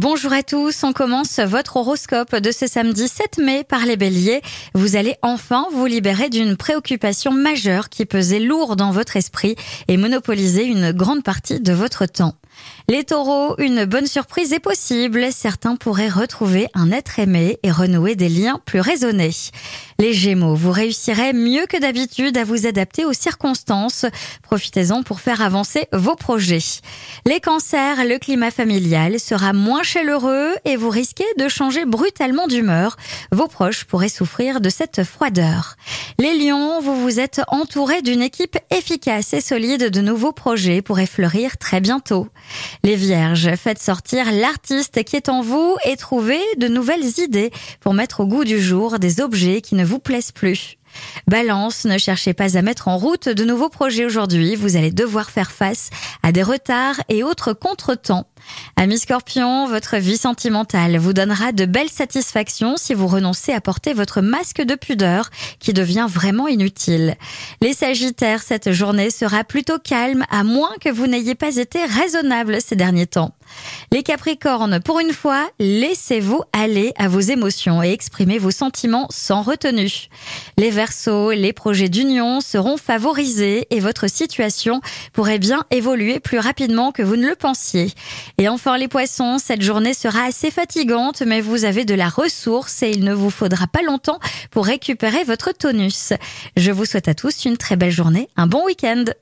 Bonjour à tous, on commence votre horoscope de ce samedi 7 mai par les béliers. Vous allez enfin vous libérer d'une préoccupation majeure qui pesait lourd dans votre esprit et monopoliser une grande partie de votre temps. Les taureaux, une bonne surprise est possible. Certains pourraient retrouver un être aimé et renouer des liens plus raisonnés. Les gémeaux, vous réussirez mieux que d'habitude à vous adapter aux circonstances. Profitez-en pour faire avancer vos projets. Les cancers, le climat familial sera moins chaleureux et vous risquez de changer brutalement d'humeur. Vos proches pourraient souffrir de cette froideur. Les lions, vous vous êtes entouré d'une équipe efficace et solide de nouveaux projets pourraient fleurir très bientôt. Les vierges, faites sortir l'artiste qui est en vous et trouvez de nouvelles idées pour mettre au goût du jour des objets qui ne vous plaisent plus. Balance, ne cherchez pas à mettre en route de nouveaux projets aujourd'hui, vous allez devoir faire face à des retards et autres contretemps. Ami Scorpion, votre vie sentimentale vous donnera de belles satisfactions si vous renoncez à porter votre masque de pudeur qui devient vraiment inutile. Les Sagittaires, cette journée sera plutôt calme à moins que vous n'ayez pas été raisonnable ces derniers temps. Les Capricornes, pour une fois, laissez-vous aller à vos émotions et exprimez vos sentiments sans retenue. Les Verseaux, les projets d'union seront favorisés et votre situation pourrait bien évoluer plus rapidement que vous ne le pensiez. Et enfin les Poissons, cette journée sera assez fatigante, mais vous avez de la ressource et il ne vous faudra pas longtemps pour récupérer votre tonus. Je vous souhaite à tous une très belle journée, un bon week-end.